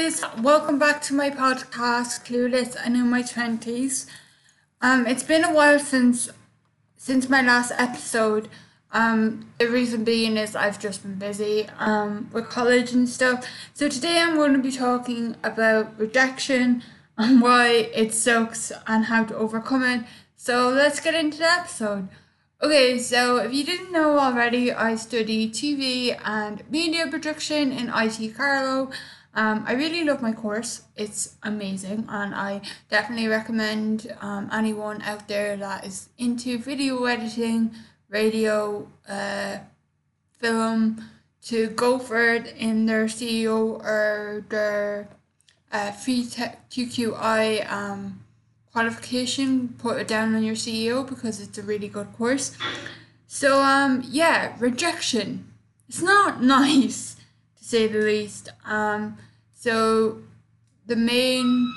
guys, welcome back to my podcast, Clueless and in my twenties. Um, it's been a while since since my last episode. Um, the reason being is I've just been busy um with college and stuff. So today I'm going to be talking about rejection and why it sucks and how to overcome it. So let's get into the episode. Okay, so if you didn't know already, I study TV and media production in IT Carlow. Um, I really love my course. It's amazing, and I definitely recommend um, anyone out there that is into video editing, radio, uh, film, to go for it in their CAO or their uh, QQI um, qualification. Put it down on your CAO because it's a really good course. So um, yeah, rejection. It's not nice to say the least. Um, so the main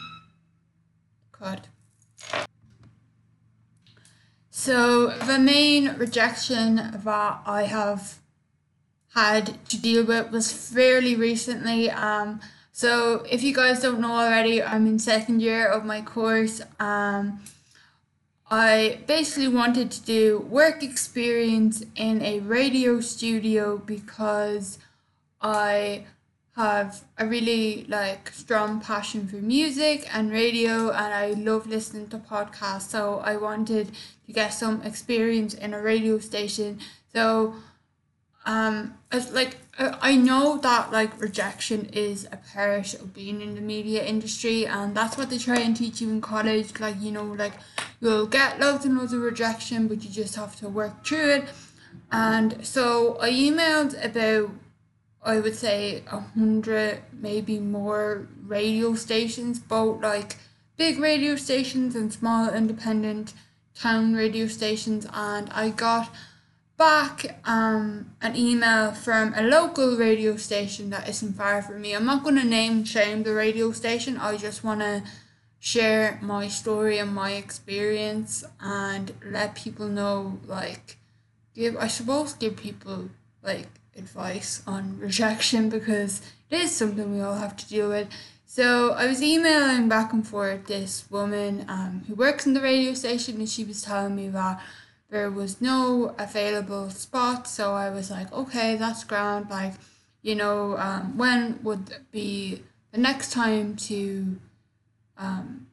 God. So the main rejection that I have had to deal with was fairly recently. Um, so if you guys don't know already, I'm in second year of my course. Um, I basically wanted to do work experience in a radio studio because I have a really like strong passion for music and radio and I love listening to podcasts so I wanted to get some experience in a radio station. So um it's like I know that like rejection is a part of being in the media industry and that's what they try and teach you in college like you know like you'll get loads and loads of rejection but you just have to work through it. And so I emailed about I would say a hundred, maybe more radio stations, both like big radio stations and small independent town radio stations, and I got back um, an email from a local radio station that isn't far from me. I'm not going to name shame the radio station. I just want to share my story and my experience and let people know like give I suppose give people like advice on rejection because it is something we all have to deal with. So I was emailing back and forth this woman um, who works in the radio station and she was telling me that there was no available spot. So I was like, okay, that's grand. Like, you know, um, when would be the next time to um,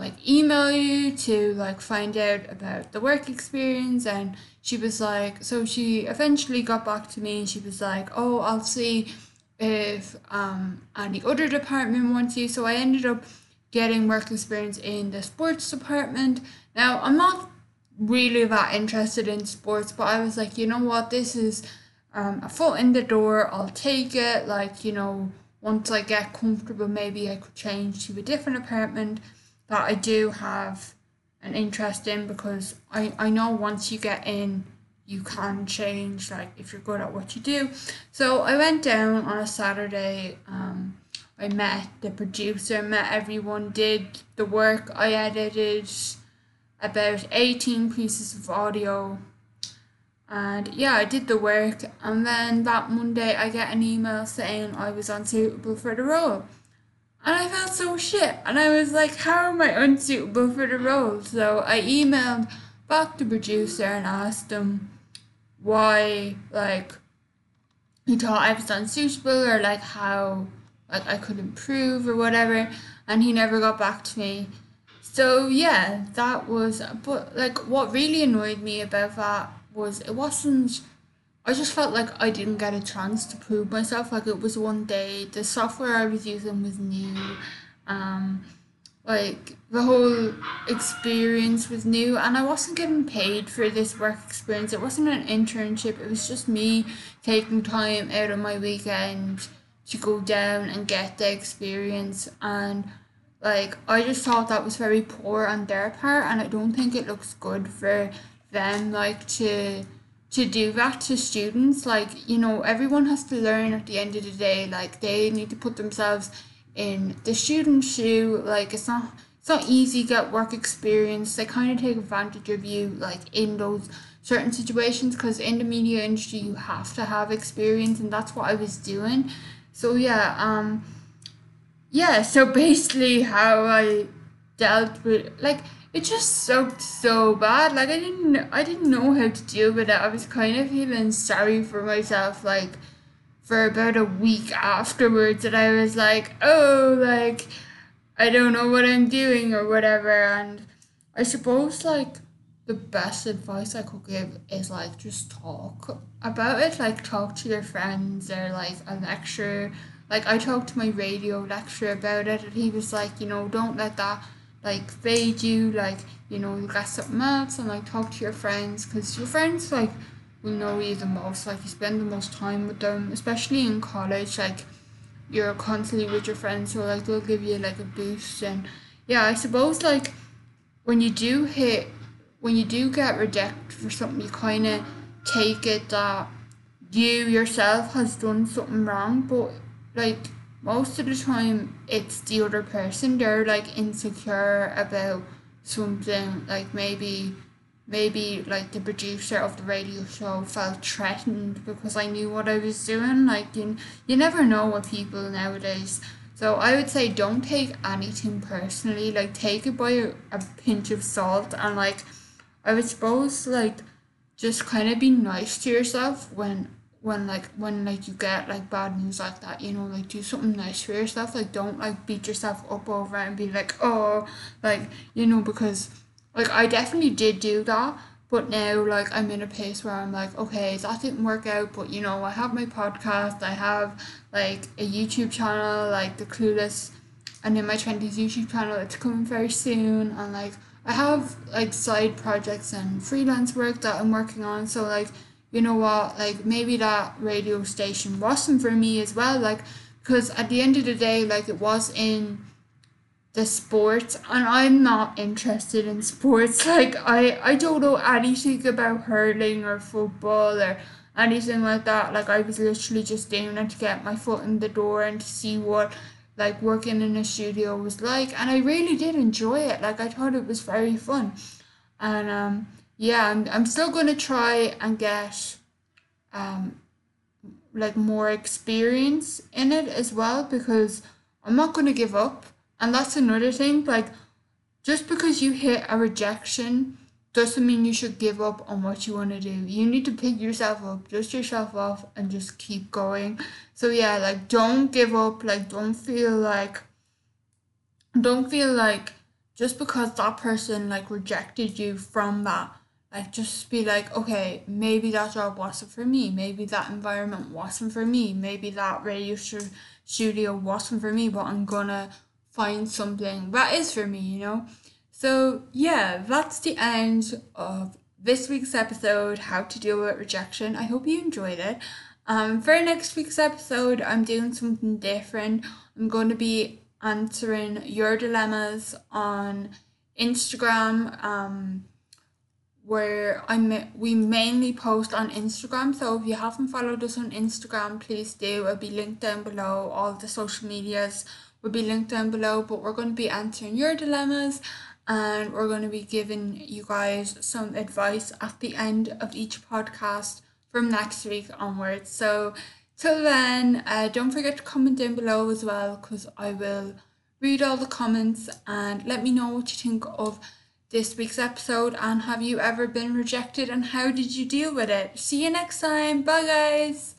like email you to like find out about the work experience and she was like so she eventually got back to me and she was like oh i'll see if um any other department wants you. So i ended up getting work experience in the sports department. Now i'm not really that interested in sports but i was like you know what? This is um, a foot in the door. I'll take it. Like you know once i get comfortable maybe i could change to a different apartment that I do have an interest in because I, I know once you get in you can change like if you're good at what you do. So I went down on a Saturday, um I met the producer, met everyone, did the work, I edited about 18 pieces of audio and yeah, I did the work and then that Monday I get an email saying I was unsuitable for the role. And I felt so shit. And I was like, how am I unsuitable for the role? So I emailed back the producer and asked him why, like, he thought I was unsuitable or like how like I could improve or whatever. And he never got back to me. So yeah, that was but like what really annoyed me about that was it wasn't I just felt like I didn't get a chance to prove myself. Like it was one day, the software I was using was new. Um, like the whole experience was new, and I wasn't getting paid for this work experience. It wasn't an internship. It was just me taking time out of my weekend to go down and get the experience. And like I just thought that was very poor on their part, and I don't think it looks good for them. Like to to do that to students like you know everyone has to learn at the end of the day like they need to put themselves in the student's shoe like it's not it's not easy get work experience they kind of take advantage of you like in those certain situations because in the media industry you have to have experience and that's what i was doing. So yeah um yeah, so basically how I dealt with like it just sucked so bad. Like I didn't I didn't know how to deal with it. I was kind of feeling sorry for myself like for about a week afterwards and I was like, "Oh, like I don't know what I'm doing or whatever." And I suppose like the best advice I could give is like just talk about it, like talk to your friends or like a lecturer. Like I talked to my radio lecturer about it and he was like, you know, don't let that like fade you, like, you know, you got something else and like talk to your friends because your friends like will know you the most, like you spend the most time with them, especially in college, like you're constantly with your friends so like they'll give you like a boost and yeah, I suppose like when you do hit when you do get rejected for something, you kind of take it that you yourself has done something wrong, but like most of the time it's the other person. They're like insecure about something like maybe maybe like the producer of the radio show felt threatened because I knew what I was doing. Like you, you never know what people nowadays. So I would say don't take anything personally. Like take it by a, a pinch of salt and like I would suppose like just kind of be nice to yourself when when like when like you get like bad news like that you know like do something nice for yourself like don't like beat yourself up over it and be like oh like you know because like I definitely did do that but now like I'm in a place where I'm like okay that didn't work out but you know I have my podcast I have like a YouTube channel like the clueless and in my 20s YouTube channel it's coming very soon and like I have like side projects and freelance work that I'm working on. So like, you know what, like maybe that radio station wasn't for me as well. Like, because at the end of the day, like it was in the sports and I'm not interested in sports. Like I, I don't know anything about hurling or football or anything like that. Like I was literally just doing it to get my foot in the door and to see what like working in a studio was like and I really did enjoy it like I thought it was very fun and um yeah I'm, I'm still gonna try and get um like more experience in it as well because I'm not gonna give up and that's another thing like just because you hit a rejection doesn't mean you should give up on what you want to do. You need to pick yourself up, dust yourself off, and just keep going. So, yeah, like, don't give up. Like, don't feel like, don't feel like just because that person, like, rejected you from that, like, just be like, okay, maybe that job wasn't for me. Maybe that environment wasn't for me. Maybe that radio studio wasn't for me, but I'm gonna find something that is for me, you know? So, yeah, that's the end of this week's episode How to Deal with Rejection. I hope you enjoyed it. Um, for next week's episode, I'm doing something different. I'm going to be answering your dilemmas on Instagram. Um, where I'm we mainly post on Instagram. So if you haven't followed us on Instagram, please do. It'll be linked down below. All the social medias will be linked down below. But we're going to be answering your dilemmas and we're going to be giving you guys some advice at the end of each podcast from next week onwards. So, till then, uh, don't forget to comment down below as well because I will read all the comments and let me know what you think of this week's episode and have you ever been rejected and how did you deal with it? See you next time. Bye, guys.